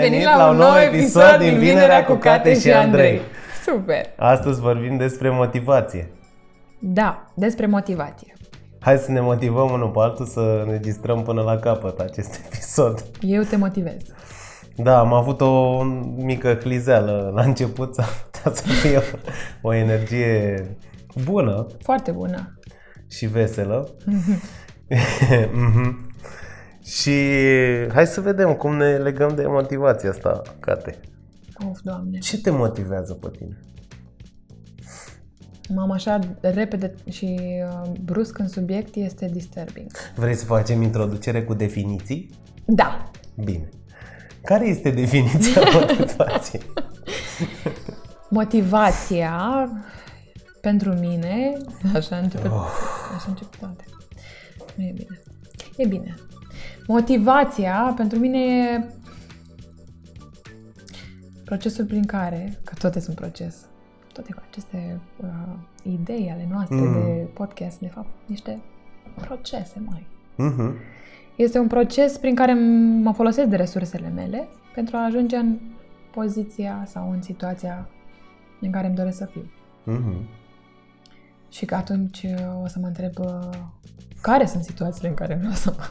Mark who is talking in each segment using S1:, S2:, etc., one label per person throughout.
S1: venit la un nou episod din Vinerea cu Cate și Andrei.
S2: Super!
S1: Astăzi vorbim despre motivație.
S2: Da, despre motivație.
S1: Hai să ne motivăm unul pe altul să ne distrăm până la capăt acest episod.
S2: Eu te motivez.
S1: Da, am avut o mică clizeală la început, s-ar putea să fie o, o energie bună
S2: Foarte bună.
S1: și veselă. Mhm. și hai să vedem cum ne legăm de motivația asta, Cate.
S2: Of, Doamne.
S1: Ce te motivează pe tine?
S2: M-am așa repede și uh, brusc în subiect este disturbing.
S1: Vrei să facem introducere cu definiții?
S2: Da.
S1: Bine. Care este definiția motivației?
S2: Motivația pentru mine, așa încep, oh. așa încep toate. Nu e bine. E bine. Motivația pentru mine e procesul prin care, că toate sunt proces, toate aceste uh, idei ale noastre mm. de podcast, de fapt, niște procese mai.
S1: Mhm.
S2: Este un proces prin care mă folosesc de resursele mele pentru a ajunge în poziția sau în situația în care îmi doresc să fiu.
S1: Mhm.
S2: Și că atunci uh, o să mă întreb uh, care sunt situațiile în care vreau să mă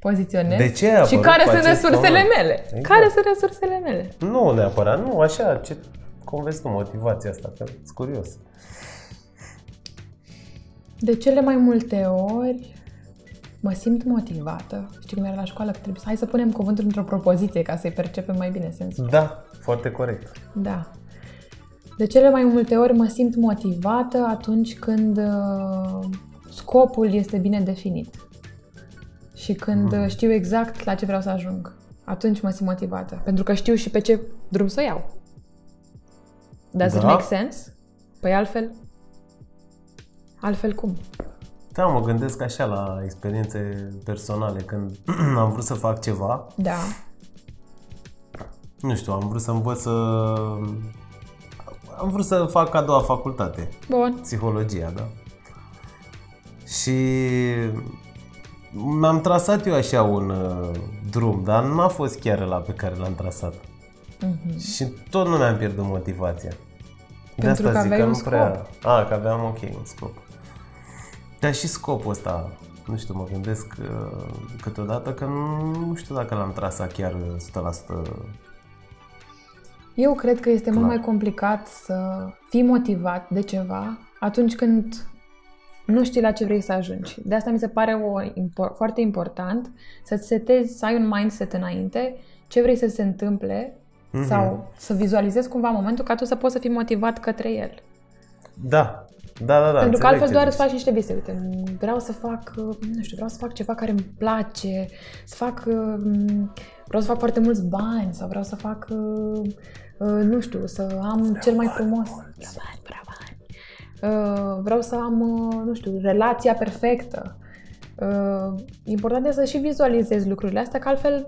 S2: poziționez
S1: De ce a
S2: și
S1: apărut
S2: care
S1: pe
S2: sunt
S1: acest
S2: resursele
S1: moment?
S2: mele.
S1: Exact.
S2: Care sunt resursele mele?
S1: Nu neapărat, nu, așa, ce, cum vezi tu motivația asta, că sunt curios.
S2: De cele mai multe ori mă simt motivată. Știi cum era la școală că trebuie să... Hai să punem cuvântul într-o propoziție ca să-i percepem mai bine sensul.
S1: Da, foarte corect.
S2: Da. De cele mai multe ori mă simt motivată atunci când uh, scopul este bine definit. Și când uh, știu exact la ce vreau să ajung. Atunci mă simt motivată. Pentru că știu și pe ce drum să iau. Does it
S1: Da.
S2: make sense? Păi altfel... Altfel cum?
S1: Da, mă gândesc așa la experiențe personale, când am vrut să fac ceva,
S2: Da.
S1: nu știu, am vrut să învăț să... Am vrut să fac a doua facultate,
S2: Bun.
S1: psihologia, da? Și mi-am trasat eu așa un uh, drum, dar nu a fost chiar la pe care l-am trasat.
S2: Mhm.
S1: Și tot nu mi-am pierdut motivația. De
S2: Pentru
S1: asta
S2: că
S1: zic
S2: aveai
S1: că
S2: un
S1: nu prea... A, că aveam, ok, un scop. Dar și scopul ăsta, nu știu, mă gândesc uh, câteodată că nu, nu știu dacă l-am trasat chiar uh, 100%.
S2: Eu cred că este mult
S1: Clar.
S2: mai complicat să fii motivat de ceva atunci când nu știi la ce vrei să ajungi. De asta mi se pare o, impor- foarte important să-ți setezi, să ai un mindset înainte, ce vrei să se întâmple
S1: Mhm.
S2: sau să vizualizezi cumva momentul ca tu să poți să fii motivat către el.
S1: Da, da, da, da.
S2: Pentru că
S1: înțeleg
S2: altfel
S1: ce
S2: doar
S1: zici.
S2: îți faci niște vise. Uite, vreau să fac, uh, nu știu, vreau să fac ceva care îmi place, să fac, uh, vreau să fac foarte mulți bani sau vreau să fac, uh, uh, nu știu, să am cel mai frumos. Vreau bani, vreau bani. Uh, Vreau să am, uh, nu știu, relația perfectă. Uh, Important este să și vizualizezi lucrurile astea, că altfel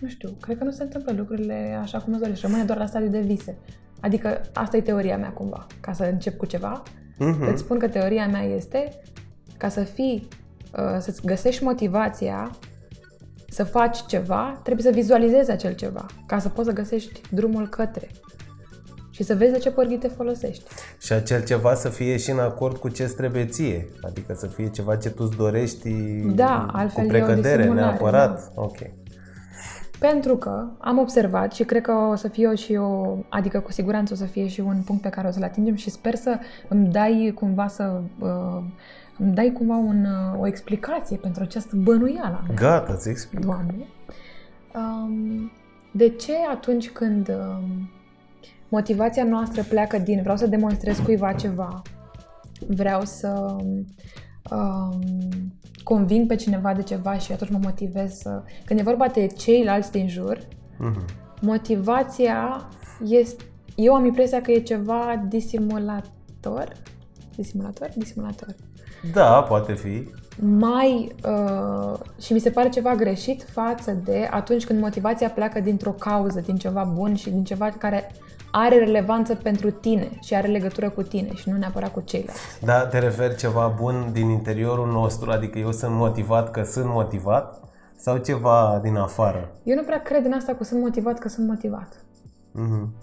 S2: nu știu, cred că nu se întâmplă lucrurile așa cum îți dorești. Rămâne doar la stadiu de vise. Adică asta e teoria mea cumva. Ca să încep cu ceva,
S1: Mhm.
S2: îți spun că teoria mea este ca să fii, uh, să-ți găsești motivația să faci ceva, trebuie să vizualizezi acel ceva, ca să poți să găsești drumul către și să vezi de ce pârghii te folosești.
S1: Și acel ceva să fie și în acord cu ce îți trebuie ție. Adică să fie ceva ce tu îți dorești
S2: Da, altfel
S1: cu
S2: e o
S1: precădere,
S2: disimulare,
S1: neapărat. Ok.
S2: Pentru că am observat și cred că o să fie și o, adică cu siguranță o să fie și un punct pe care o să-l atingem și sper să îmi dai cumva să uh, îmi dai cumva un, uh, o explicație pentru această bănuială. a mea.
S1: Gata, îți explic.
S2: Doamne. Um, de ce atunci când um, motivația noastră pleacă din vreau să demonstrez cuiva ceva, vreau să um, conving pe cineva de ceva și atunci mă motivez să... Când e vorba de ceilalți din jur,
S1: Mhm.
S2: motivația este... Eu am impresia că e ceva disimulator. Disimulator? Disimulator
S1: Da, poate fi.
S2: mai uh, și mi se pare ceva greșit față de atunci când motivația pleacă dintr-o cauză, din ceva bun și din ceva care are relevanță pentru tine și are legătură cu tine și nu neapărat cu ceilalți.
S1: Da, te referi ceva bun din interiorul nostru, adică eu sunt motivat că sunt motivat Sau ceva din afară?
S2: Eu nu prea cred în asta că sunt motivat că sunt motivat.
S1: Mhm.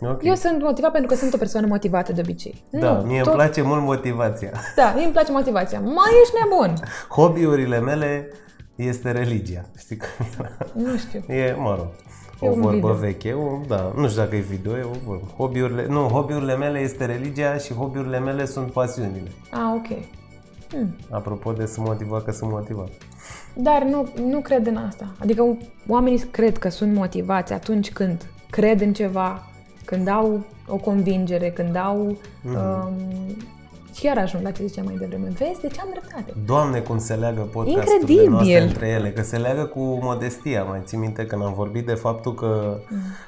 S1: Ok.
S2: Eu sunt motivat pentru că sunt o persoană motivată de obicei.
S1: Da,
S2: nu,
S1: mie îmi place mult motivația.
S2: Da, mie îmi place motivația. Mai ești nebun.
S1: Hobby-urile mele este religia. Știi că
S2: Nu știu.
S1: e, mă rog,
S2: E
S1: o
S2: un
S1: vorbă
S2: video.
S1: veche, o, da, nu știu dacă e video, e o vorbă. Hobby-urile, nu, hobby-urile mele este religia și hobby-urile mele sunt pasiunile.
S2: Ah, ok. Hmm.
S1: Apropo de sunt motivat că sunt motivat.
S2: Dar nu, nu cred în asta. Adică oamenii cred că sunt motivați atunci când cred în ceva, când au o convingere, când au...
S1: Mhm.
S2: Um, și iar ajung la ce ziceam mai devreme. Vezi de ce am dreptate?
S1: Doamne, cum se leagă podcasturile
S2: Incredibil!
S1: noastre între ele, că se leagă cu modestia. Mai ții minte când am vorbit de faptul că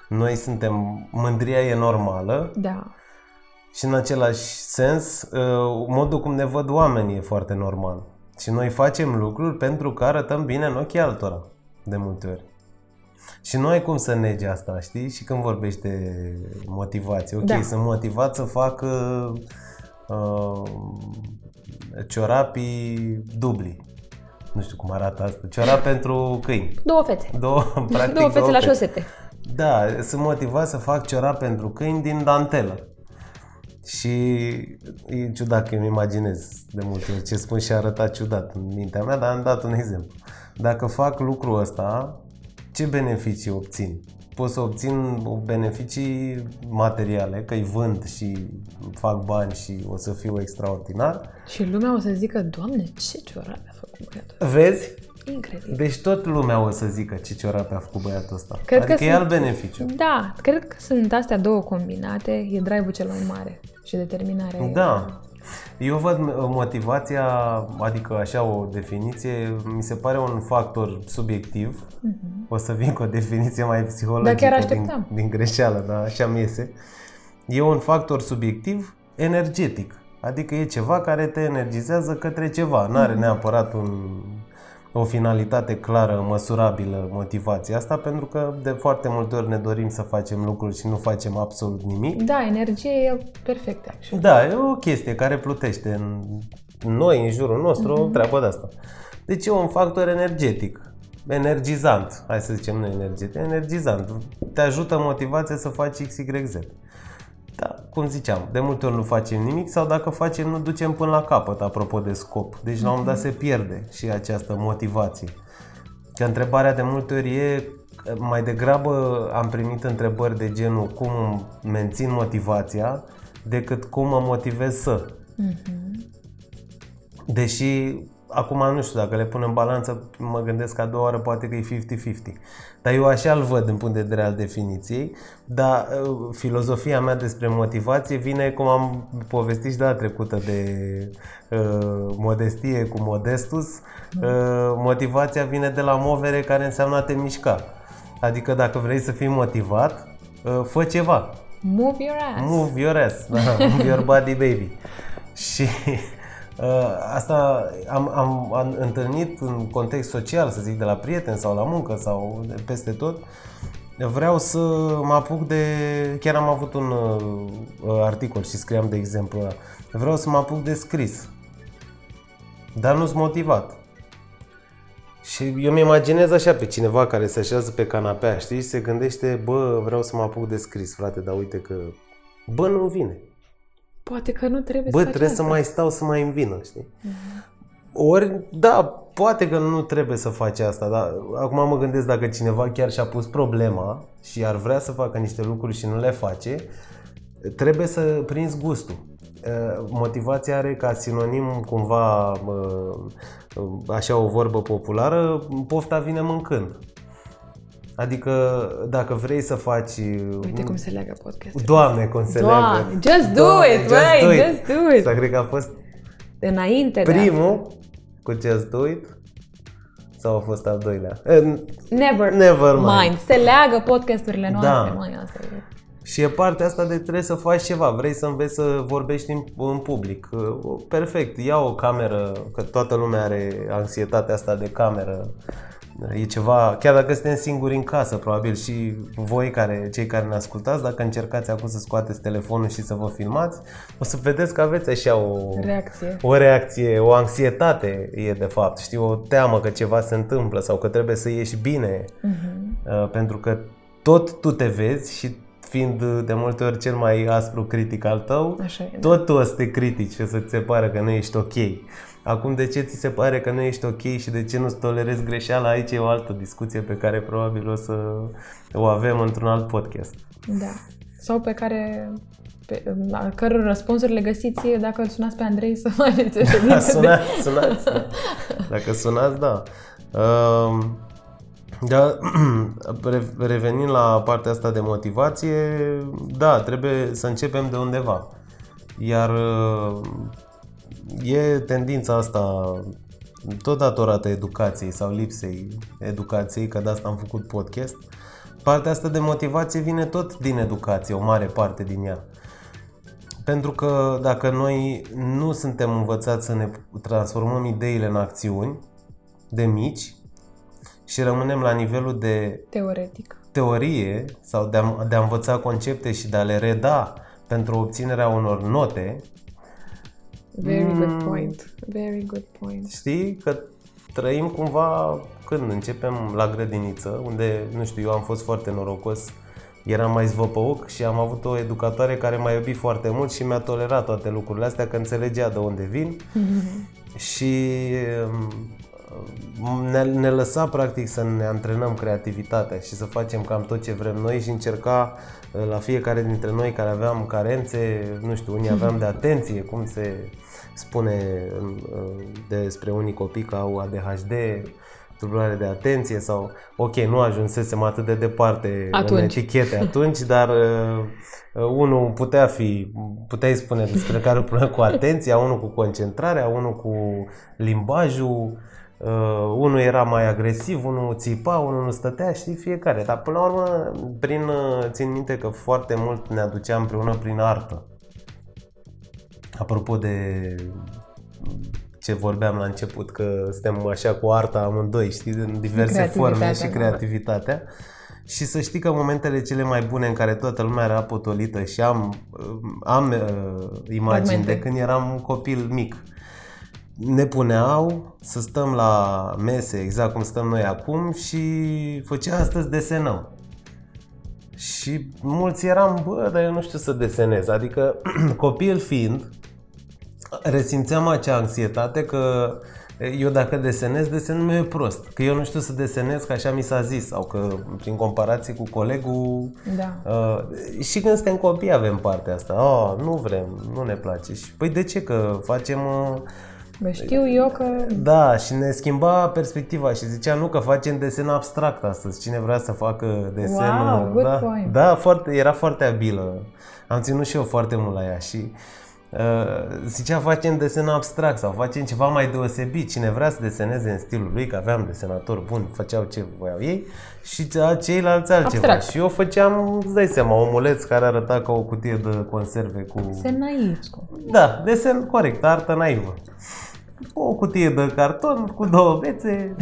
S1: noi suntem, mândria e normală
S2: Da.
S1: și în același sens, uh, modul cum ne văd oamenii e foarte normal. Și noi facem lucruri pentru că arătăm bine în ochii altora, de multe ori. Și nu ai cum să negi asta, știi? Și când vorbești de motivație. Ok,
S2: Da.
S1: sunt motivat să fac uh, uh, ciorapii dubli. Nu știu cum arată asta. Ciorap pentru câini.
S2: Două fețe.
S1: Două, practic,
S2: două fețe la
S1: fete.
S2: șosete.
S1: Da, sunt motivat să fac ciorap pentru câini din dantelă. Și e ciudat că îmi imaginez de multe ori ce spun și arăta ciudat în mintea mea, dar am dat un exemplu. Dacă fac lucrul ăsta, ce beneficii obțin? Pot să obțin beneficii materiale, că îi vând și fac bani și o să fiu extraordinar.
S2: Și lumea o să zică, Doamne, ce ciorapi a făcut băiatul
S1: Vezi?
S2: Incredibil.
S1: Deci tot lumea o să zică ce ciorape a făcut băiatul ăsta.
S2: Cred
S1: adică
S2: că
S1: e
S2: sunt-
S1: alt beneficiu.
S2: Da, cred că sunt astea două combinate, e drive-ul cel mai mare și determinarea. e-
S1: Da. Eu văd uh, motivația, adică așa o definiție, mi se pare un factor subiectiv. O să vin cu o definiție mai psihologică
S2: Da, chiar
S1: din,
S2: așteptam.
S1: din greșeală, dar așa mi iese. E un factor subiectiv energetic. Adică e ceva care te energizează către ceva. Nu
S2: Mhm.
S1: are neapărat un, o finalitate clară, măsurabilă motivația asta, pentru că de foarte multe ori ne dorim să facem lucruri și nu facem absolut nimic.
S2: Da, energie e perfect, actually.
S1: Da, e o chestie care plutește în noi, în jurul nostru, o treabă de asta. Deci e un factor energetic, energizant, hai să zicem nu energetic, energizant. Te ajută motivația să faci XYZ. Da, cum ziceam, de multe ori nu facem nimic sau dacă facem nu ducem până la capăt, apropo de scop. Deci la un moment dat se pierde și această motivație. Că întrebarea de multe ori e, mai degrabă am primit întrebări de genul cum îmi mențin motivația decât cum mă motivez să. Deși acum nu știu dacă le pun în balanță, mă gândesc că a doua oară poate că e 50-50. Dar eu așa îl văd în punct de vedere al definiției, dar uh, filozofia mea despre motivație vine, cum am povestit și data trecută de uh, modestie cu modestus, uh, motivația vine de la movere care înseamnă a te mișca. Adică dacă vrei să fii motivat, uh, fă ceva.
S2: Move your ass.
S1: Move your ass, da, move your body baby. Și uh, asta am, am, am întâlnit în context social, să zic, de la prieteni sau la muncă sau de peste tot. Vreau să mă apuc de... Chiar am avut un uh, articol și scriam de exemplu ăla. Vreau să mă apuc de scris. Dar nu-s motivat. Și eu mi imaginez așa pe cineva care se așează pe canapea, știi, și se gândește, bă, vreau să mă apuc de scris, frate, dar uite că, bă, nu vine.
S2: Poate că nu trebuie
S1: Bă,
S2: să faci
S1: trebuie
S2: asta.
S1: să mai stau să mai îmi vină, știi? Ori, da, poate că nu trebuie să faci asta, dar acum mă gândesc dacă cineva chiar și-a pus problema și ar vrea să facă niște lucruri și nu le face, trebuie să prinzi gustul. Uh, Motivația are ca sinonim cumva, uh, așa o vorbă populară, pofta vine mâncând. Adică dacă vrei să faci...
S2: Uite cum se leagă podcastul.
S1: Doamne, cum se
S2: Doamne,
S1: leagă.
S2: just do it, băi, just do it.
S1: Asta cred că a fost
S2: Înainte de
S1: primul cu Just Do It sau a fost al doilea? Eh,
S2: Never,
S1: Never mind.
S2: mind. Se leagă podcasturile noastre,
S1: Da.
S2: mai asta e.
S1: Și e partea asta de trebuie să faci ceva, vrei să înveți să vorbești în, în public. Uh, Perfect, ia o cameră, că toată lumea are anxietatea asta de cameră. E ceva, chiar dacă suntem singuri în casă, probabil și voi, care, cei care ne ascultați, dacă încercați acum să scoateți telefonul și să vă filmați, o să vedeți că aveți așa o
S2: Reacție.
S1: o reacție, o anxietate e de fapt, știi, o teamă că ceva se întâmplă sau că trebuie să ieși bine, uh-huh. pentru că tot tu te vezi și fiind de multe ori cel mai aspru critic al tău,
S2: Așa e, da.
S1: tot tu o să te critici și o să-ți se pare că nu ești ok. Acum, de ce ți se pare că nu ești ok și de ce nu-ți tolerezi greșeala, aici e o altă discuție pe care probabil o să o avem într-un alt podcast.
S2: Da. Sau pe care pe, a căror răspunsuri le găsiți dacă îl sunați pe Andrei să faceți o ședință de-
S1: sunați, sunați. da. Dacă sunați, da. Uh, da, re- revenind la partea asta de motivație, da, trebuie să începem de undeva. Iar uh, e tendința asta tot datorată educației sau lipsei educației, că de asta am făcut podcast. Partea asta de motivație vine tot din educație, o mare parte din ea. Pentru că dacă noi nu suntem învățați să ne transformăm ideile în acțiuni de mici și rămânem la nivelul de
S2: Teoretic.
S1: teorie sau de a, de a învăța concepte și de a le reda pentru obținerea unor note,
S2: Very
S1: Mm.
S2: good point. Very good point.
S1: știi că trăim cumva când începem la grădiniță, unde, nu știu, eu am fost foarte norocos, eram mai zvăpăuc și am avut o educatoare care m-a iubit foarte mult și mi-a tolerat toate lucrurile astea, că înțelegea de unde vin și um, ne, ne lăsa practic să ne antrenăm creativitatea și să facem cam tot ce vrem noi și încerca uh, la fiecare dintre noi care aveam carențe, nu știu, unii aveam de atenție, cum se spune uh, despre unii copii că au ADHD, tulburare de atenție sau, ok, nu ajunsesem atât de departe în
S2: Atunci.
S1: etichete atunci, dar uh, uh, unul putea fi, puteai spune despre care o problemă cu atenția, unul cu concentrarea, unul cu limbajul, uh, unul era mai agresiv, unul țipa, unul nu stătea, știi, fiecare. Dar până la urmă, prin, uh, țin minte că foarte mult ne aducea împreună prin artă. Apropo de ce vorbeam la început, că suntem așa cu arta amândoi, știi, în diverse forme
S2: Creativitatea,
S1: și
S2: da.
S1: creativitatea. Și să știi că momentele cele mai bune în care toată lumea era potolită și am, am uh, imagini
S2: Fragmente.
S1: de când eram copil mic. Ne puneau să stăm la mese, exact cum stăm noi acum și făcea astăzi desenăm. Și mulți eram, bă, dar eu nu știu să desenez. Adică, copil fiind, resimțeam acea anxietate că eu dacă desenez, desenul meu e prost. Că eu nu știu să desenez, că așa mi s-a zis. Sau că prin comparație cu colegul...
S2: Da.
S1: Uh, și când suntem copii avem partea asta. Oh, nu vrem, nu ne place. Și, păi de ce? Că facem... Uh,
S2: Bă, știu eu că
S1: da, și ne schimba perspectiva și zicea nu că facem desen abstract astăzi. Cine vrea să facă desen...
S2: Wow, good
S1: da,
S2: point.
S1: da foarte, era foarte abilă. Am ținut și eu foarte mult la ea și uh, zicea facem desen abstract sau facem ceva mai deosebit. Cine vrea să deseneze în stilul lui, că aveam desenatori buni, făceau ce voiau ei și ce- ceilalți altceva.
S2: Abstract.
S1: Și eu făceam, îți dai seama, omuleț care arăta ca o cutie de conserve cu...
S2: se naiv.
S1: Da, desen corect, artă naivă. O cutie de carton cu două bețe.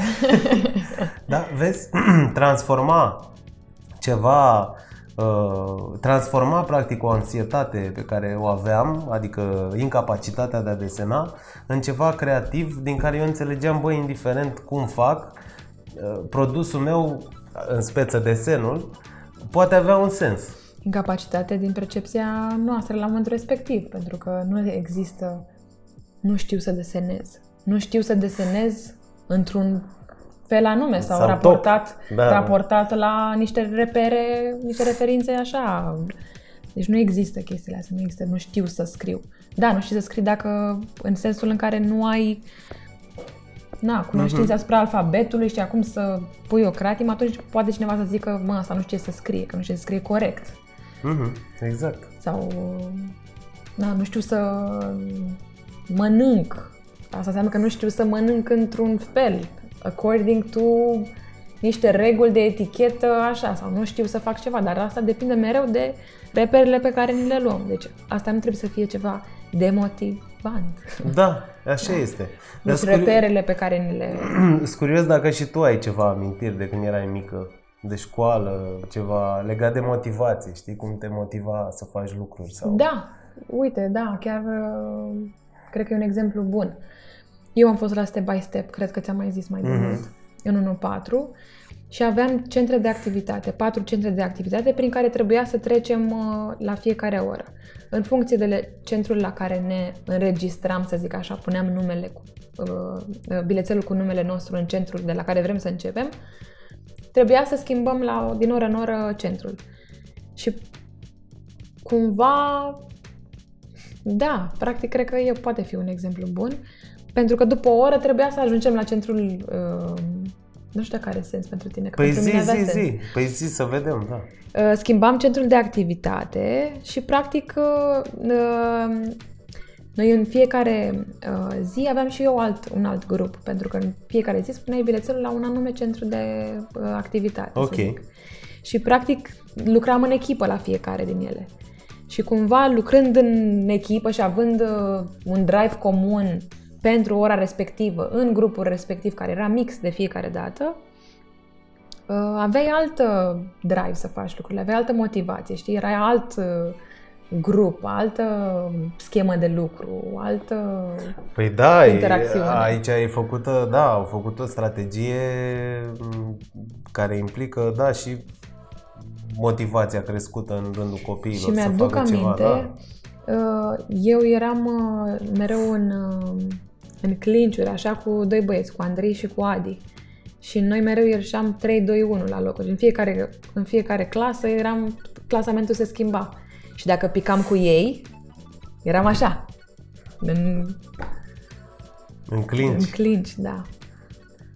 S1: da, vezi? transforma ceva, uh, transforma practic o anxietate pe care o aveam, adică incapacitatea de a desena, în ceva creativ din care eu înțelegeam, băi, indiferent cum fac, uh, produsul meu, în speță desenul, poate avea un sens.
S2: Incapacitate din percepția noastră la momentul respectiv, pentru că nu există nu știu să desenez. Nu știu să desenez într-un fel anume sau,
S1: Sau
S2: raportat,
S1: top. Da, da.
S2: raportat la niște repere, niște referințe așa. Deci nu există chestiile astea, nu există, nu știu să scriu. Da, nu știu să scriu dacă în sensul în care nu ai na, cunoștințe asupra alfabetului și acum să pui o cratimă, atunci poate cineva să zică, mă, asta nu știe să scrie, că nu știe să scrie corect.
S1: Mhm, exact.
S2: Sau, na, nu știu să mănânc. Asta înseamnă că nu știu să mănânc într-un fel, according to niște reguli de etichetă așa sau nu știu să fac ceva, dar asta depinde mereu de reperele pe care ni le luăm. Deci asta nu trebuie să fie ceva demotivant.
S1: Da, așa este.
S2: Deci
S1: Dar sunt
S2: reperele pe care ni le...
S1: Sunt curios dacă și tu ai ceva amintiri de când erai mică, de școală, ceva legat de motivație, știi cum te motiva să faci lucruri sau...
S2: Da, uite, da, chiar uh, cred că e un exemplu bun. Eu am fost la Step by Step, cred că ți-am mai zis mai de
S1: Mhm.
S2: mult, în 1-4 și aveam centre de activitate, patru centre de activitate prin care trebuia să trecem uh, la fiecare oră. În funcție de le- centrul la care ne înregistram, să zic așa, puneam numele cu, uh, bilețelul cu numele nostru în centrul de la care vrem să începem, trebuia să schimbăm la, din oră în oră centrul. Și cumva, da, practic cred că e, poate fi un exemplu bun, pentru că după o oră trebuia să ajungem la centrul, uh, nu știu dacă are sens pentru tine, că
S1: Păi
S2: pentru
S1: zi,
S2: mine avea
S1: zi,
S2: sens.
S1: zi, păi zi să vedem, da.
S2: Uh, schimbam centrul de activitate și practic uh, uh, noi în fiecare uh, zi aveam și eu alt, un alt grup, pentru că în fiecare zi spuneai bilețelul la un anume centru de uh, activitate. să
S1: Ok.
S2: zic. Și practic lucram în echipă la fiecare din ele. Și cumva lucrând în echipă și având uh, un drive comun pentru ora respectivă, în grupul respectiv, care era mix de fiecare dată, uh, aveai altă drive să faci lucrurile, aveai altă motivație, știi? Erai alt uh, grup, altă schemă de lucru, altă...
S1: Păi da, e-
S2: Interacțiune.
S1: aici ai făcut, da, au făcut o strategie m, care implică, da, și motivația crescută în rândul copiilor
S2: Și
S1: să
S2: mi-aduc
S1: facă ceva,
S2: aminte,
S1: da.
S2: uh, eu eram uh, mereu în, uh, în clinciuri, așa, cu doi băieți, cu Andrei și cu Adi. Și noi mereu ieșeam 3, 2, 1 la locuri. În fiecare, în fiecare clasă eram, clasamentul se schimba. Și dacă picam cu ei, eram așa. În,
S1: În
S2: în
S1: clinch.
S2: clinch, da.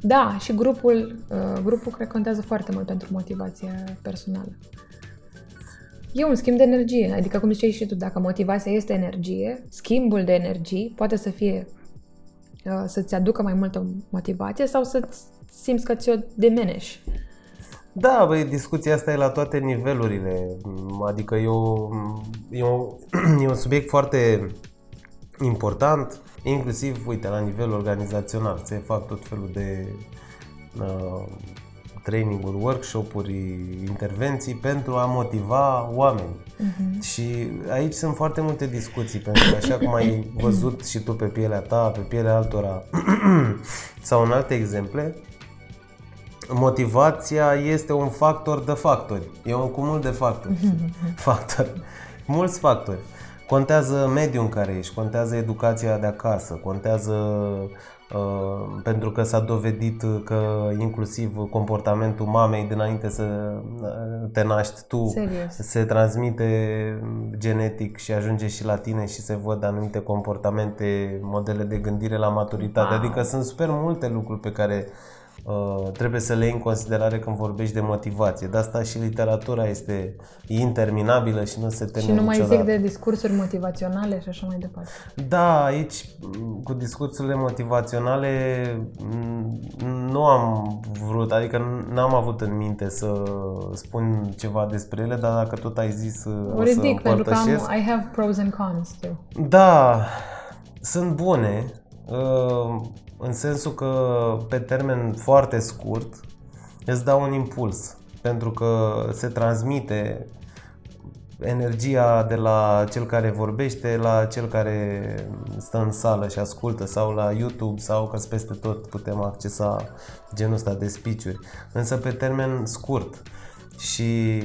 S2: Da, și grupul, uh, grupul cred că contează foarte mult pentru motivația personală. E un schimb de energie, adică cum ziceai și tu, dacă motivația este energie, schimbul de energii poate să fie uh, să-ți aducă mai multă motivație sau să simți că ți-o demeneși.
S1: Da, băi, discuția asta e la toate nivelurile. Adică e, o, e, o, e un subiect foarte important, inclusiv, uite, la nivel organizațional. Se fac tot felul de uh, training-uri, workshop-uri, intervenții pentru a motiva oameni.
S2: Mhm.
S1: Și aici sunt foarte multe discuții, pentru că așa cum ai văzut și tu pe pielea ta, pe pielea altora sau în alte exemple, motivația este un factor de factori. E un cumul de factori. factori. Mulți factori. Contează mediul în care ești, contează educația de acasă, contează uh, pentru că s-a dovedit că inclusiv comportamentul mamei dinainte să uh, te naști tu
S2: Serios.
S1: se transmite genetic și ajunge și la tine și se văd anumite comportamente, modele de gândire la maturitate.
S2: Wow.
S1: Adică sunt super multe lucruri pe care uh, trebuie să le iei în considerare când vorbești de motivație. De asta și literatura este interminabilă și nu se termină
S2: Și nu mai
S1: niciodată.
S2: zic de discursuri motivaționale și așa mai departe.
S1: Da, aici m, cu discursurile motivaționale m, nu am vrut, adică n-am avut în minte să spun ceva despre ele, dar dacă tot ai zis
S2: O
S1: o
S2: ridic
S1: să
S2: pentru că am,
S1: împărtășesc.
S2: I have pros and cons too.
S1: Da, sunt bune, uh, în sensul că pe termen foarte scurt îți dau un impuls, pentru că se transmite energia de la cel care vorbește la cel care stă în sală și ascultă sau la YouTube sau că peste tot putem accesa genul ăsta de speech-uri. Însă pe termen scurt și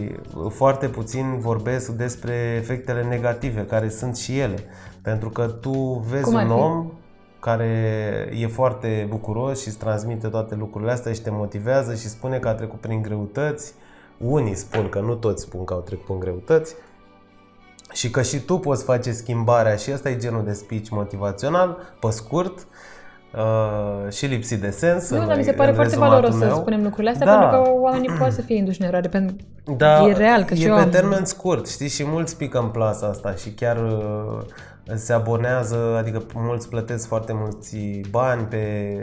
S1: foarte puțin vorbesc despre efectele negative care sunt și ele. Pentru că tu vezi
S2: Cum ar
S1: un
S2: fi?
S1: om care e foarte bucuros și îți transmite toate lucrurile astea și te motivează și spune că a trecut prin greutăți. Unii spun că nu toți spun că au trecut prin greutăți și că și tu poți face schimbarea și ăsta e genul de speech motivațional, pe scurt uh, și lipsit de sens.
S2: Nu,
S1: în-
S2: dar mi se pare
S1: în
S2: foarte
S1: rezumatul
S2: valoros să
S1: meu.
S2: spunem lucrurile astea,
S1: Da.
S2: pentru că oamenii pot să fie induși în eroare. Pentru...
S1: Da,
S2: e real, că
S1: e
S2: și eu
S1: pe
S2: am...
S1: termen scurt, știi, și mulți pică în plasa asta și chiar uh, se abonează, adică mulți plătesc foarte mulți bani pe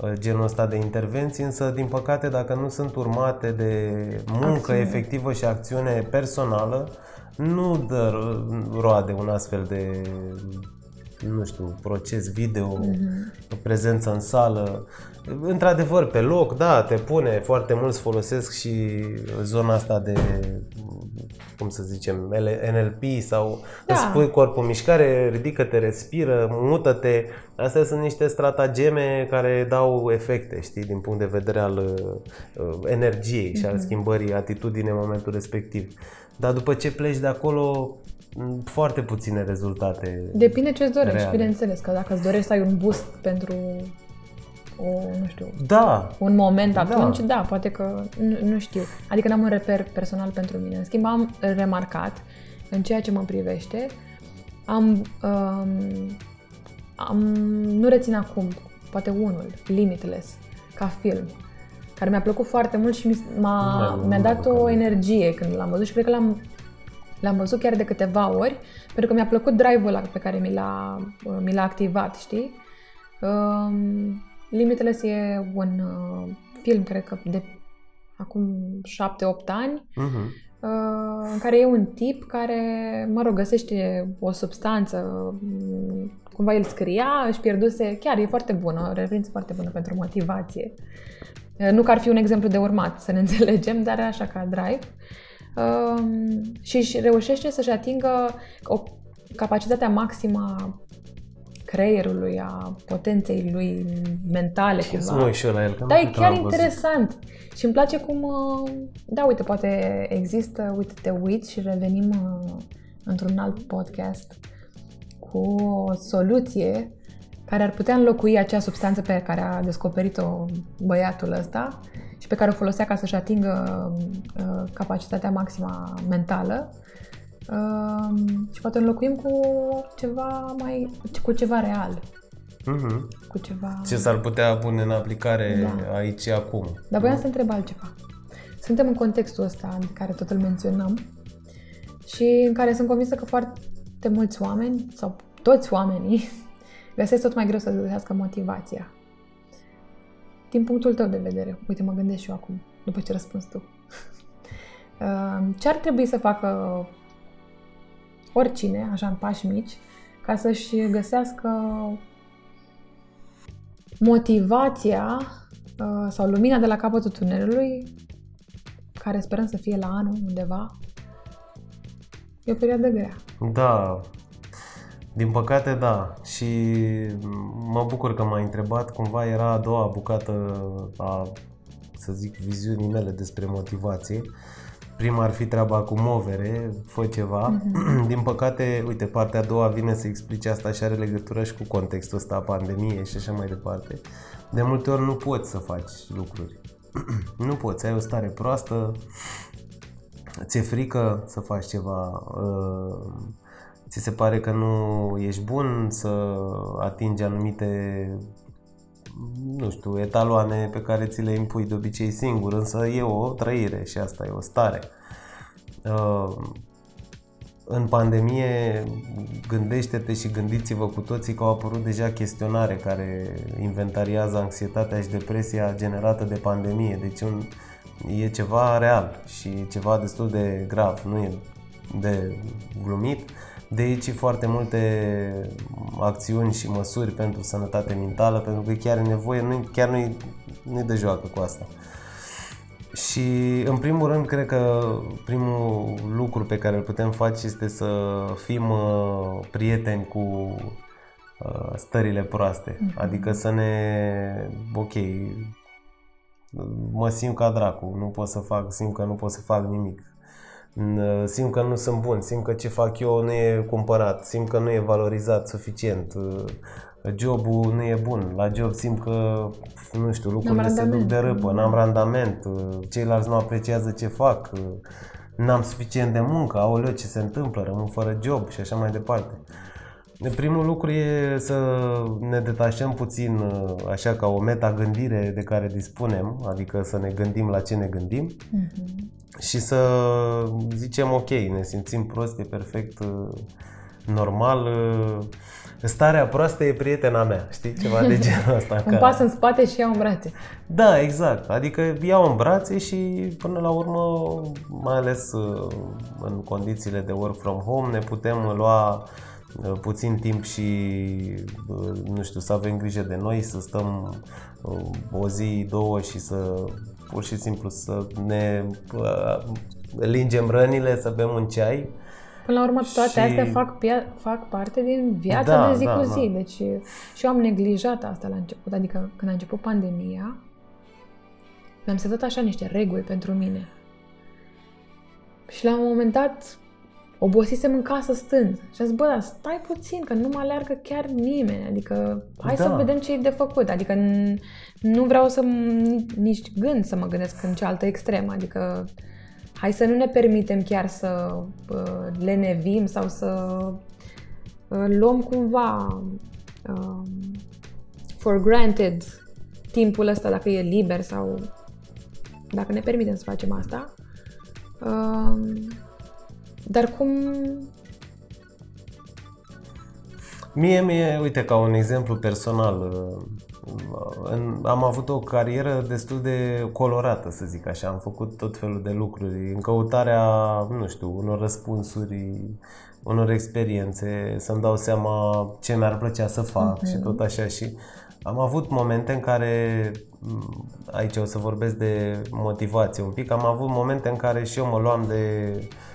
S1: uh, genul ăsta de intervenții, însă din păcate dacă nu sunt urmate de muncă
S2: Acțiune.
S1: efectivă și acțiune personală, nu dă roade un astfel de nu știu, proces video, mm-hmm. prezență în sală. Într-adevăr, pe loc, da, te pune, foarte mulți folosesc și zona asta de, cum să zicem, NLP sau
S2: Da.
S1: îți pui corpul în mișcare, ridică-te, respiră, mută-te. Astea sunt niște stratageme care dau efecte, știi, din punct de vedere al uh, energiei și al schimbării atitudinii în momentul respectiv. Dar după ce pleci de acolo, m, foarte puține rezultate.
S2: Depinde ce-ți dorești,
S1: Reale.
S2: bineînțeles, că dacă îți dorești să ai un boost pentru o, nu știu,
S1: Da,
S2: un moment
S1: Da.
S2: atunci, da, poate că nu, nu știu. Adică n-am un reper personal pentru mine. În schimb, am remarcat în ceea ce mă privește, am, um, am nu rețin acum, poate unul, Limitless, ca film, care mi-a plăcut foarte mult și mi- m-a,
S1: Nu, nu
S2: mi-a
S1: mă
S2: dat
S1: apuc
S2: o
S1: de-
S2: energie când l-am văzut și cred că l-am, l-am văzut chiar de câteva ori, pentru că mi-a plăcut drive-ul ăla pe care mi l-a, mi l-a activat, știi? Um, Limitless e un uh, film, cred că de acum 7-8 ani,
S1: uh-huh.
S2: uh, în care e un tip care, mă rog, găsește o substanță, mm, cumva el scria, își pierduse, chiar e foarte bună, o referință foarte bună pentru motivație. Uh, Nu că ar fi un exemplu de urmat, să ne înțelegem, dar așa ca drive. Um, și își reușește să-și atingă o capacitatea maximă a creierului, a potenței lui mentale,
S1: Ce să
S2: cumva.
S1: mă uit și eu la el, că
S2: Da,
S1: nu
S2: e
S1: cred că
S2: chiar
S1: l-am văzut.
S2: interesant. Și îmi place cum, uh, da, uite, poate există, uite, te uiți și revenim uh, într-un alt podcast cu o soluție care ar putea înlocui acea substanță pe care a descoperit-o băiatul ăsta și pe care o folosea ca să-și atingă uh, capacitatea maximă mentală uh, și poate înlocuim cu ceva mai, cu ceva real,
S1: Mhm.
S2: cu ceva...
S1: Ce s-ar putea pune în aplicare
S2: Da.
S1: aici și acum.
S2: Dar voiam să întreb altceva. Suntem în contextul ăsta în care tot îl menționăm și în care sunt convinsă că foarte mulți oameni, sau toți oamenii, găsesc tot mai greu să găsească motivația. Din punctul tău de vedere, uite, mă gândesc și eu acum, după ce răspunzi tu. Uh, Ce ar trebui să facă oricine, așa în pași mici, ca să-și găsească motivația uh, sau lumina de la capătul tunelului, care sperăm să fie la anul undeva, e o perioadă grea.
S1: Da, din păcate da. Și mă bucur că m-ai întrebat. Cumva era a doua bucată a, să zic, viziunii mele despre motivație. Prima ar fi treaba cu movere, fă ceva. Din păcate, uite, partea a doua vine să explice asta și are legătură și cu contextul ăsta a pandemiei și așa mai departe. De multe ori nu poți să faci lucruri. nu poți, ai o stare proastă, ți-e frică să faci ceva, uh, ți se pare că nu ești bun să atingi anumite nu știu, etaloane pe care ți le impui de obicei singur, însă e o trăire și asta e o stare. Uh, În pandemie, gândește-te și gândiți-vă cu toții că au apărut deja chestionare care inventariază anxietatea și depresia generată de pandemie. Deci un, e ceva real și ceva destul de grav, nu e de glumit. De aici foarte multe acțiuni și măsuri pentru sănătate mentală, pentru că chiar e nevoie, nu chiar nu-i, nu de joacă cu asta. Și în primul rând, cred că primul lucru pe care îl putem face este să fim uh, prieteni cu uh, stările proaste. Adică să ne... Ok, mă simt ca dracu, nu pot să fac, simt că nu pot să fac nimic. N- Simt că nu sunt bun, simt că ce fac eu nu e cumpărat, simt că nu e valorizat suficient, uh, jobul nu e bun, la job simt că, nu știu, lucrurile se duc
S2: randament.
S1: de râpă, n-am randament, uh, ceilalți nu apreciază ce fac, uh, n-am suficient de muncă, aoleu, ce se întâmplă, rămân fără job și așa mai departe. De Primul lucru e să ne detașăm puțin, uh, așa ca o meta-gândire de care dispunem, adică să ne gândim la ce ne gândim și să zicem ok, ne simțim prost, e perfect uh, normal. uh, starea proastă e prietena mea, știi? Ceva de genul ăsta.
S2: Un pas în spate și iau în brațe.
S1: Da, exact. Adică iau în brațe și până la urmă, mai ales uh, în condițiile de work from home, ne putem lua uh, puțin timp și, uh, nu știu, să avem grijă de noi, să stăm o zi, două și să pur și simplu să ne lingem rănile, să bem un ceai
S2: Până la urmă, toate și... astea fac, fac parte din viața da, de zi da, cu zi. Da. Deci și eu am neglijat asta la început. Adică când a început pandemia, mi-am setat așa niște reguli pentru mine. Și la un moment dat obosisem în casă stând. Și am zis, bă, dar stai puțin, că nu mă aleargă chiar nimeni. Adică, hai da. să vedem ce e de făcut. Adică nu vreau să nici gând să mă gândesc în cealaltă extremă. Adică hai să nu ne permitem chiar să uh, lenevim sau să uh, luăm cumva uh, for granted timpul ăsta dacă e liber sau dacă ne permitem să facem asta. Uh, dar cum
S1: Mie, mie, uite, ca un exemplu personal, uh, în, am avut o carieră destul de colorată, să zic așa. Am făcut tot felul de lucruri în căutarea, nu știu, unor răspunsuri, unor experiențe, să-mi dau seama ce mi-ar plăcea să fac uh-huh. și tot așa. Și am avut momente în care, aici o să vorbesc de motivație un pic, am avut momente în care și eu mă luam de Uh,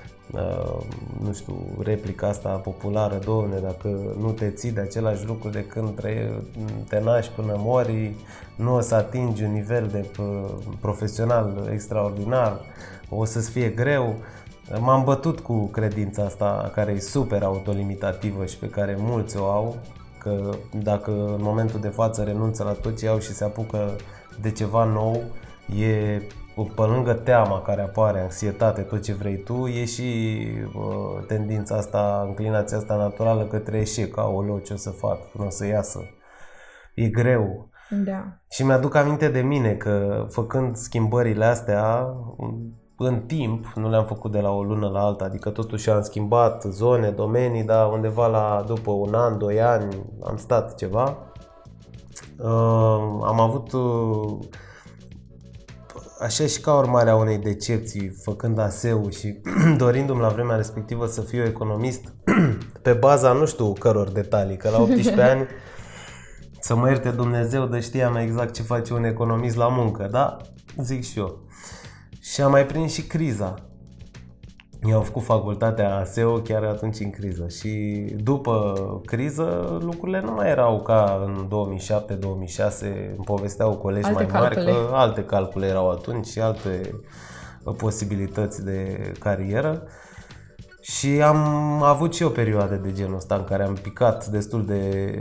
S1: nu știu, replica asta populară, domne, dacă nu te ții de același lucru de când te naști până mori, nu o să atingi un nivel de uh, profesional extraordinar, o să-ți fie greu. M-am bătut cu credința asta care e super autolimitativă și pe care mulți o au, că dacă în momentul de față renunță la tot ce au și se apucă de ceva nou, e pe lângă teama care apare, anxietate, tot ce vrei tu, e și uh, tendința asta, înclinația asta naturală către eșec. Aoleu, ce o să fac? Nu o să iasă. E greu.
S2: Da.
S1: Și mi-aduc aminte de mine că făcând schimbările astea, în timp, nu le-am făcut de la o lună la alta, adică totuși am schimbat zone, domenii, dar undeva la după un an, doi ani am stat ceva. Uh, am avut uh, așa și ca urmare a unei decepții, făcând ASEU și dorindu-mi la vremea respectivă să fiu economist, pe baza nu știu căror detalii, că la 18 ani să mă ierte Dumnezeu, de știam exact ce face un economist la muncă, da? Zic și eu. Și am mai prins și criza. Eu am făcut facultatea SEO chiar atunci în criză și după criză lucrurile nu mai erau ca în 2007-2006, îmi povesteau colegi alte mai mari calcule. că alte calcule erau atunci și alte posibilități de carieră. Și am avut și o perioadă de genul ăsta în care am picat destul de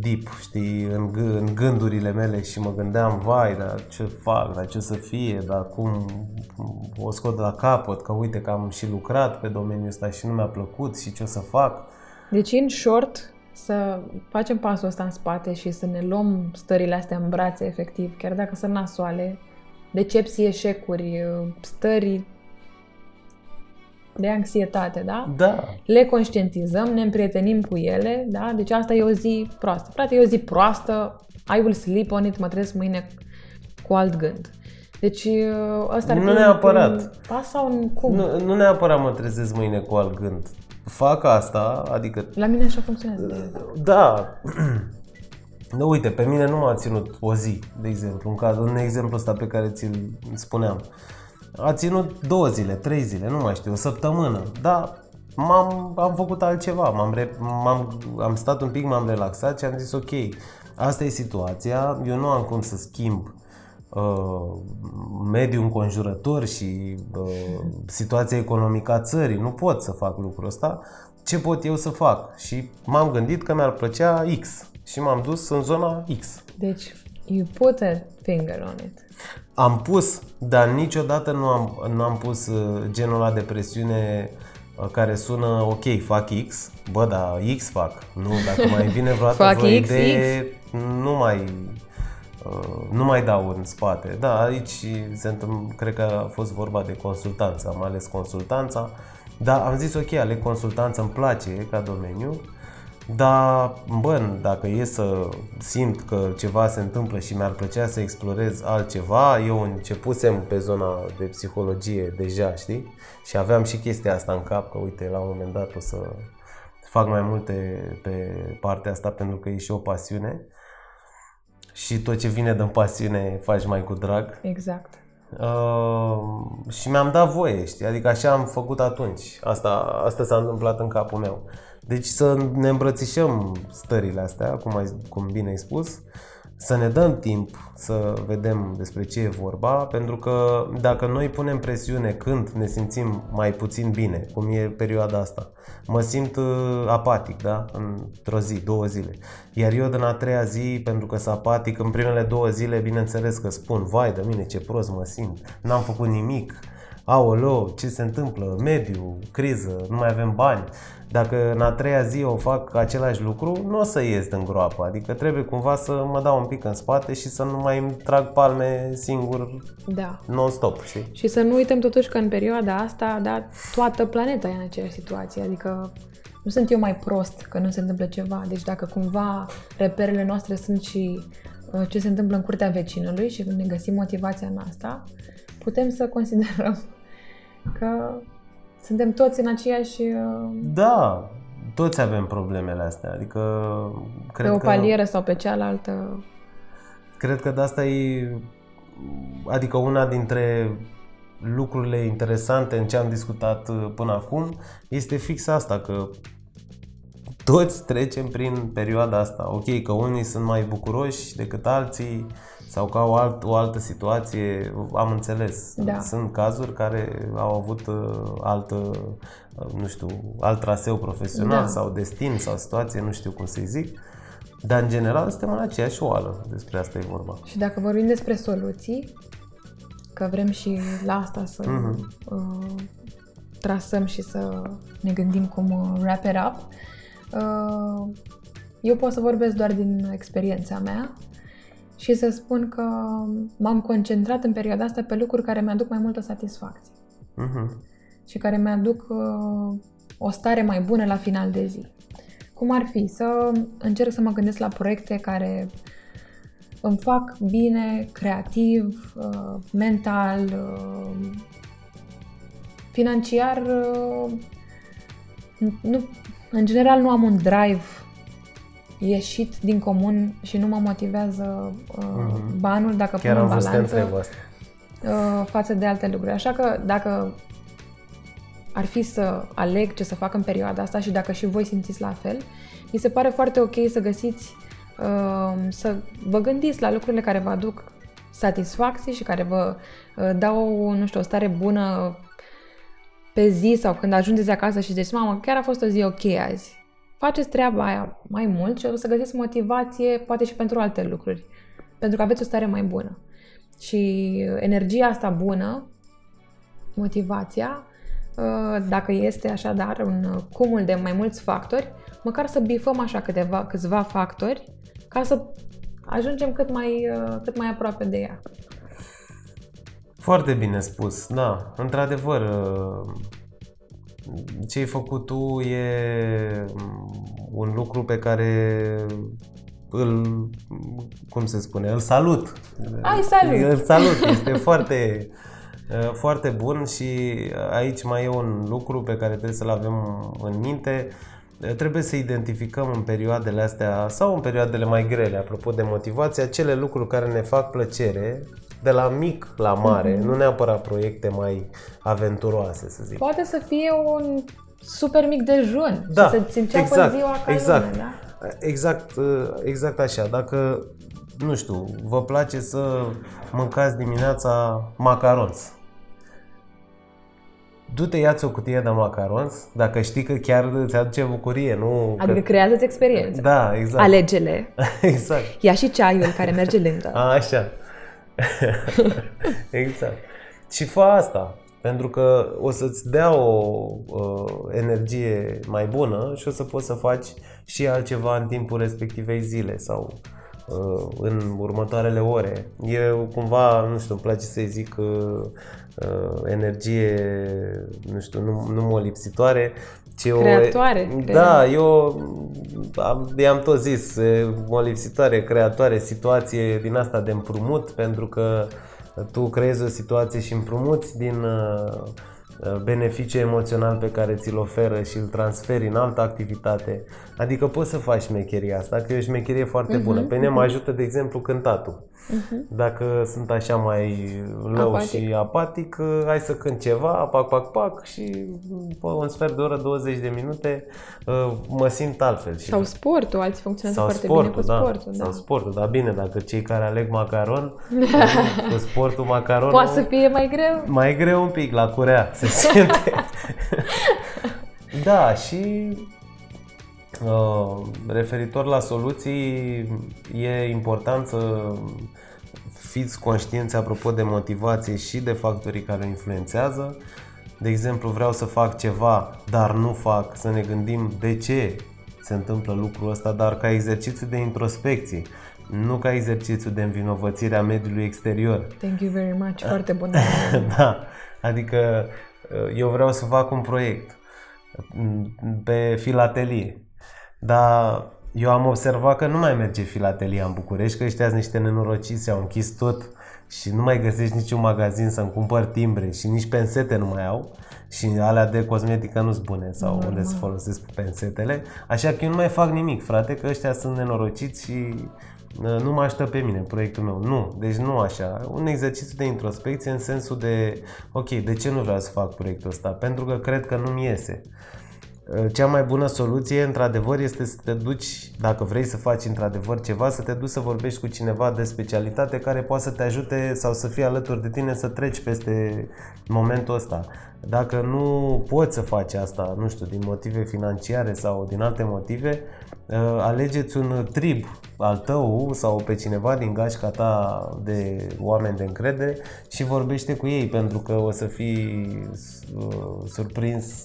S1: deep, știi, în, g- în gândurile mele și mă gândeam, vai, dar ce fac, dar ce să fie, dar cum o scot de la capăt, că uite că am și lucrat pe domeniul ăsta și nu mi-a plăcut și ce o să fac.
S2: Deci, în short, să facem pasul ăsta în spate și să ne luăm stările astea în brațe, efectiv, chiar dacă sunt nasoale, decepții, eșecuri, stări de anxietate, da?
S1: Da.
S2: Le conștientizăm, ne împrietenim cu ele, da? Deci asta e o zi proastă. Frate, e o zi proastă, I will sleep on it, mă trezesc mâine cu alt gând. Deci ăsta
S1: ar fi nu neapărat.
S2: pas sau cum?
S1: Nu, nu neapărat mă trezesc mâine cu alt gând. Fac asta, adică...
S2: La mine așa funcționează.
S1: Da. Nu, uite, pe mine nu m-a ținut o zi, de exemplu, în, caz, în exemplu ăsta pe care ți-l spuneam. A ținut două zile, trei zile, nu mai știu, o săptămână, dar m-am, am făcut altceva, m-am, m-am am stat un pic, m-am relaxat și am zis ok, asta e situația, eu nu am cum să schimb uh, mediul înconjurător și uh, situația economică a țării, nu pot să fac lucrul ăsta, ce pot eu să fac? Și m-am gândit că mi-ar plăcea X și m-am dus în zona X.
S2: Deci, you put a finger on it.
S1: Am pus, dar niciodată nu am, nu am pus uh, genul ăla de presiune uh, care sună ok, fac X, bă, da, X fac. Nu, dacă mai vine vreodată vreo X, idee, X. nu mai uh, nu mai dau în spate. Da, aici se întâmplă, cred că a fost vorba de consultanță, am ales consultanța, dar am zis ok, ale consultanță îmi place ca domeniu, Dar, bă, dacă e să simt că ceva se întâmplă și mi-ar plăcea să explorez altceva, eu începusem pe zona de psihologie deja, știi? Și aveam și chestia asta în cap, că uite, la un moment dat o să fac mai multe pe partea asta pentru că e și o pasiune. Și tot ce vine din pasiune faci mai cu drag.
S2: Exact.
S1: Uh, și mi-am dat voie, știi? Adică așa am făcut atunci. Asta, asta s-a întâmplat în capul meu. Deci să ne îmbrățișăm stările astea, cum, ai, cum bine ai spus, să ne dăm timp să vedem despre ce e vorba, pentru că dacă noi punem presiune când ne simțim mai puțin bine, cum e perioada asta, mă simt uh, apatic, da? Într-o zi, două zile. Iar eu din a treia zi, pentru că sunt apatic, în primele două zile, bineînțeles că spun, vai de mine ce prost mă simt, n-am făcut nimic, aoleo, ce se întâmplă, mediu, criză, nu mai avem bani. Dacă în a treia zi o fac același lucru, nu o să ies din groapă. Adică trebuie cumva să mă dau un pic în spate și să nu mai îmi trag palme singur
S2: Da.
S1: non-stop, știi?
S2: Și să nu uităm totuși că în perioada asta, da, toată planeta e în aceeași situație. Adică nu sunt eu mai prost că nu se întâmplă ceva. Deci dacă cumva reperele noastre sunt și uh, ce se întâmplă în curtea vecinului și ne găsim motivația în asta, putem să considerăm că suntem toți în aceeași... uh,
S1: Da, toți avem problemele astea. Adică cred
S2: pe o
S1: că...
S2: palieră sau pe cealaltă.
S1: Cred că de asta e adică una dintre lucrurile interesante în ce am discutat uh, până acum este fix asta că toți trecem prin perioada asta. Ok, că unii sunt mai bucuroși decât alții sau că au alt, o altă situație, am înțeles.
S2: Da.
S1: Sunt cazuri care au avut uh, alt, uh, nu știu, alt traseu profesional
S2: Da.
S1: sau destin sau situație, nu știu cum să-i zic. Dar în general suntem în aceeași oală, despre asta e vorba.
S2: Și dacă vorbim despre soluții, că vrem și la asta să
S1: Mhm.
S2: uh, trasăm și să ne gândim cum uh, wrap it up, uh, eu pot să vorbesc doar din experiența mea și să spun că m-am concentrat în perioada asta pe lucruri care mi-aduc mai multă satisfacție
S1: Mhm.
S2: și care mi-aduc uh, o stare mai bună la final de zi. Cum ar fi să încerc să mă gândesc la proiecte care îmi fac bine, creativ, uh, mental, uh, financiar. uh, Nu, în general nu am un drive ieșit din comun și nu mă motivează uh,
S1: Mhm.
S2: banul dacă
S1: Chiar
S2: pun
S1: am
S2: în
S1: vrut să te
S2: balanță
S1: întreb asta.
S2: uh, față de alte lucruri. Așa că dacă ar fi să aleg ce să fac în perioada asta și dacă și voi simțiți la fel, mi se pare foarte ok să găsiți, uh, să vă gândiți la lucrurile care vă aduc satisfacție și care vă uh, dau, nu știu, o stare bună pe zi sau când ajungeți acasă și ziceți, mamă, chiar a fost o zi ok azi. Faceți treaba aia mai mult și o să găsiți motivație poate și pentru alte lucruri. Pentru că aveți o stare mai bună. Și energia asta bună, motivația, uh, dacă este așadar un cumul de mai mulți factori, măcar să bifăm așa câteva, câțiva factori ca să ajungem cât mai, uh, cât mai aproape de ea.
S1: Foarte bine spus, da. Într-adevăr, uh, ce ai făcut tu e mm, un lucru pe care îl, cum se spune, îl salut.
S2: Ai, salut!
S1: Îl salut, este foarte, uh, foarte bun și aici mai e un lucru pe care trebuie să-l avem în minte. Trebuie să identificăm în perioadele astea sau în perioadele mai grele, apropo de motivație, acele lucruri care ne fac plăcere de la mic la mare, nu neapărat proiecte mai aventuroase, să zic.
S2: Poate să fie un super mic dejun
S1: Da,
S2: și să-ți înceapă
S1: exact,
S2: ziua ca
S1: exact.
S2: lumea, da?
S1: Exact, uh, exact așa. Dacă, nu știu, vă place să mâncați dimineața macarons, du-te, ia-ți o cutie de macarons, dacă știi că chiar îți aduce bucurie, nu...
S2: Adică
S1: că...
S2: creează-ți experiență.
S1: Da, exact.
S2: Alege-le.
S1: exact.
S2: Ia și ceaiul care merge lângă.
S1: A, așa. exact. Și fă asta, pentru că o să-ți dea o uh, energie mai bună și o să poți să faci și altceva în timpul respectivei zile sau uh, în următoarele ore. Eu cumva, nu știu, îmi place să-i zic uh, uh, energie, nu știu, nu, nu mă lipsitoare, ci o,
S2: Creatoare, cred.
S1: Da, e o am, i-am tot zis, e o lipsitoare, creatoare situație din asta de împrumut, pentru că tu creezi o situație și împrumuți din uh, beneficiu emoțional pe care ți-l oferă și îl transferi în altă activitate. Adică poți să faci șmecheria asta, că e o șmecherie foarte bună.
S2: Mhm,
S1: Pe mine mă ajută, de exemplu, cântatul. Dacă sunt așa mai lău
S2: Apatic.
S1: și apatic, hai să cânt ceva, pac, pac, pac și după un sfert de oră, 20 de minute, uh, mă simt altfel. Și
S2: Sau sportul, alții funcționează
S1: sau
S2: foarte
S1: sportul,
S2: bine cu
S1: da.
S2: sportul. Da.
S1: Sau sportul, dar bine, dacă cei care aleg macaron, cu sportul macaron,
S2: Poate să fie mai greu?
S1: mai e greu un pic la curea, se simte. da, și uh, referitor la soluții, e important să fiți conștienți apropo de motivație și de factorii care o influențează. De exemplu, vreau să fac ceva, dar nu fac, să ne gândim de ce se întâmplă lucrul ăsta, dar ca exercițiu de introspecție, nu ca exercițiu de învinovățire a mediului exterior.
S2: Thank you very much, foarte bună.
S1: da, adică uh, eu vreau să fac un proiect mm, pe filatelie, dar eu am observat că nu mai merge filatelia în București, că ăștia sunt niște nenorociți, au închis tot și nu mai găsești niciun magazin să-mi cumpăr timbre și nici pensete nu mai au. Și alea de cosmetică nu sunt bune sau unde se folosesc pensetele, așa că eu nu mai fac nimic, frate, că ăștia sunt nenorociți și uh, nu mă ajută pe mine proiectul meu. Nu, deci nu așa. Un exercițiu de introspecție în sensul de, ok, de ce nu vreau să fac proiectul ăsta? Pentru că cred că nu-mi iese. Uh, Cea mai bună soluție, într-adevăr, este să te duci, dacă vrei să faci într-adevăr ceva, să te duci să vorbești cu cineva de specialitate care poate să te ajute sau să fie alături de tine să treci peste momentul ăsta. Dacă nu poți să faci asta, nu știu, din motive financiare sau din alte motive, uh, alegeți un trib al tău sau pe cineva din gașca ta de oameni de încredere și vorbește cu ei pentru că o să fii uh, surprins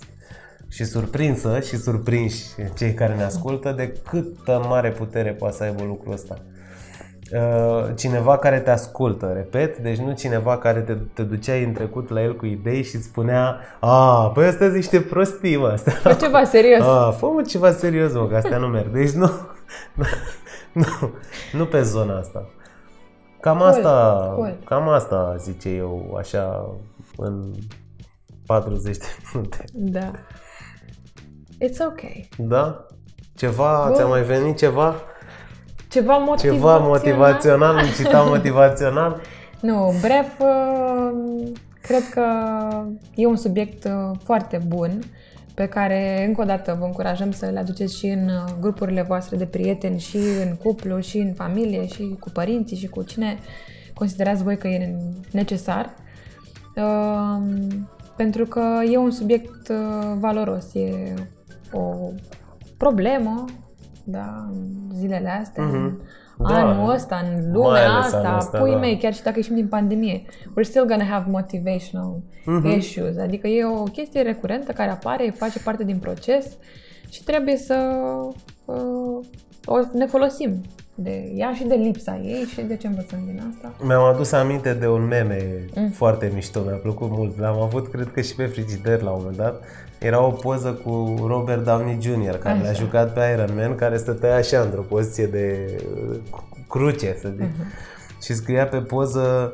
S1: și surprinsă și surprinși cei care ne ascultă de câtă mare putere poate să aibă lucrul ăsta. Uh, Cineva care te ascultă, repet, deci nu cineva care te, te duceai în trecut la el cu idei și îți spunea A, băi, astea sunt niște prostii, mă, astea.
S2: Fă ceva serios.
S1: A, fă mă ceva serios, mă, că astea nu merg. Deci nu, nu, nu pe zona asta. Cam
S2: Cool,
S1: asta,
S2: cool.
S1: cam asta zice eu, așa, în 40 de minute.
S2: Da. It's okay.
S1: Da? Ceva,
S2: Bun.
S1: ți-a mai venit ceva?
S2: Ceva motivațional?
S1: Ceva motivațional, un citat motivațional?
S2: Nu, bref, uh, cred că e un subiect uh, foarte bun pe care, încă o dată, vă încurajăm să le aduceți și în uh, grupurile voastre de prieteni, și în cuplu, și în familie, și cu părinții, și cu cine considerați voi că e necesar. Uh, Pentru că e un subiect uh, valoros, e o problemă, da, în zilele astea,
S1: Mhm.
S2: în
S1: Da.
S2: anul ăsta, în
S1: Mai
S2: lumea
S1: ales
S2: asta,
S1: anul ăsta,
S2: pui
S1: da.
S2: mei, chiar și dacă ieșim din pandemie, we're still gonna have motivational
S1: Mhm.
S2: issues. Adică e o chestie recurentă care apare, face parte din proces și trebuie să uh, o, ne folosim de ea și de lipsa ei și de ce învățăm din asta.
S1: Mi-am adus aminte de un meme
S2: Mm.
S1: foarte mișto, mi-a plăcut mult. L-am avut, cred că și pe frigider la un moment dat. Era o poză cu Robert Downey Jr., care
S2: Așa.
S1: l-a jucat pe Iron Man, care stătea așa într-o poziție de uh, cruce, să zic.
S2: Mhm.
S1: Și scria pe poză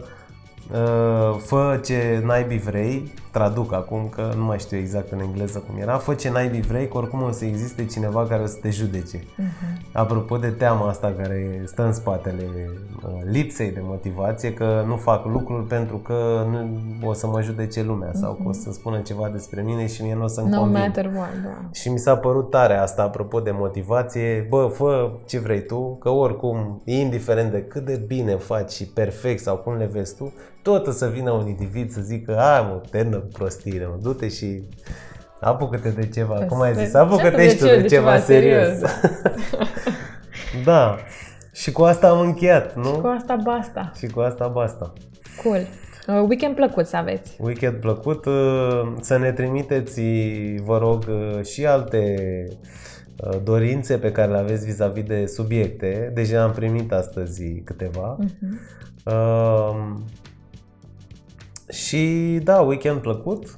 S1: uh, fă ce naibii vrei, traduc acum că nu mai știu exact în engleză cum era, fă ce naibii vrei, că oricum o să existe cineva care o să te judece. Apropo de teama asta care stă în spatele uh, lipsei de motivație, că nu fac lucruri pentru că nu o să mă judece lumea sau că o să spună ceva despre mine și mie nu o să-mi
S2: No
S1: convin.
S2: matter what, da.
S1: Și mi s-a părut tare asta apropo de motivație. Bă, fă ce vrei tu, că oricum, indiferent de cât de bine faci și perfect sau cum le vezi tu, tot o să vină un individ să zică, a, mă, termină cu prostire, mă, du-te și apucă-te de ceva, cum ai zis,
S2: Ce-
S1: apucă-te și tu de,
S2: de
S1: ceva,
S2: ceva
S1: serios.
S2: serios.
S1: da, și cu asta am încheiat, nu?
S2: Cu asta basta.
S1: Și cu asta basta.
S2: Cool. Uh, weekend plăcut să aveți.
S1: Weekend plăcut, uh, să ne trimiteți, vă rog, uh, și alte uh, dorințe pe care le aveți vis-a-vis de subiecte. Deja am primit astăzi câteva.
S2: Mhm.
S1: Uh, și da, weekend plăcut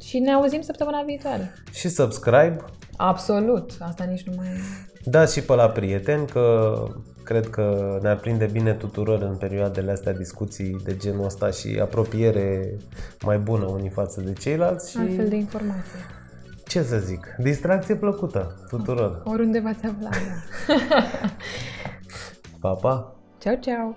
S2: Și ne auzim săptămâna viitoare.
S1: și subscribe.
S2: Absolut. Asta nici nu mai...
S1: dați și pe la prieteni că cred că ne-ar prinde bine tuturor în perioadele astea discuții de genul ăsta și apropiere mai bună unii față de ceilalți și
S2: Altfel de informație.
S1: ce să zic, distracție plăcută tuturor.
S2: Oriunde v-ați aflat. da.
S1: Pa, pa!
S2: Ceau, ceau!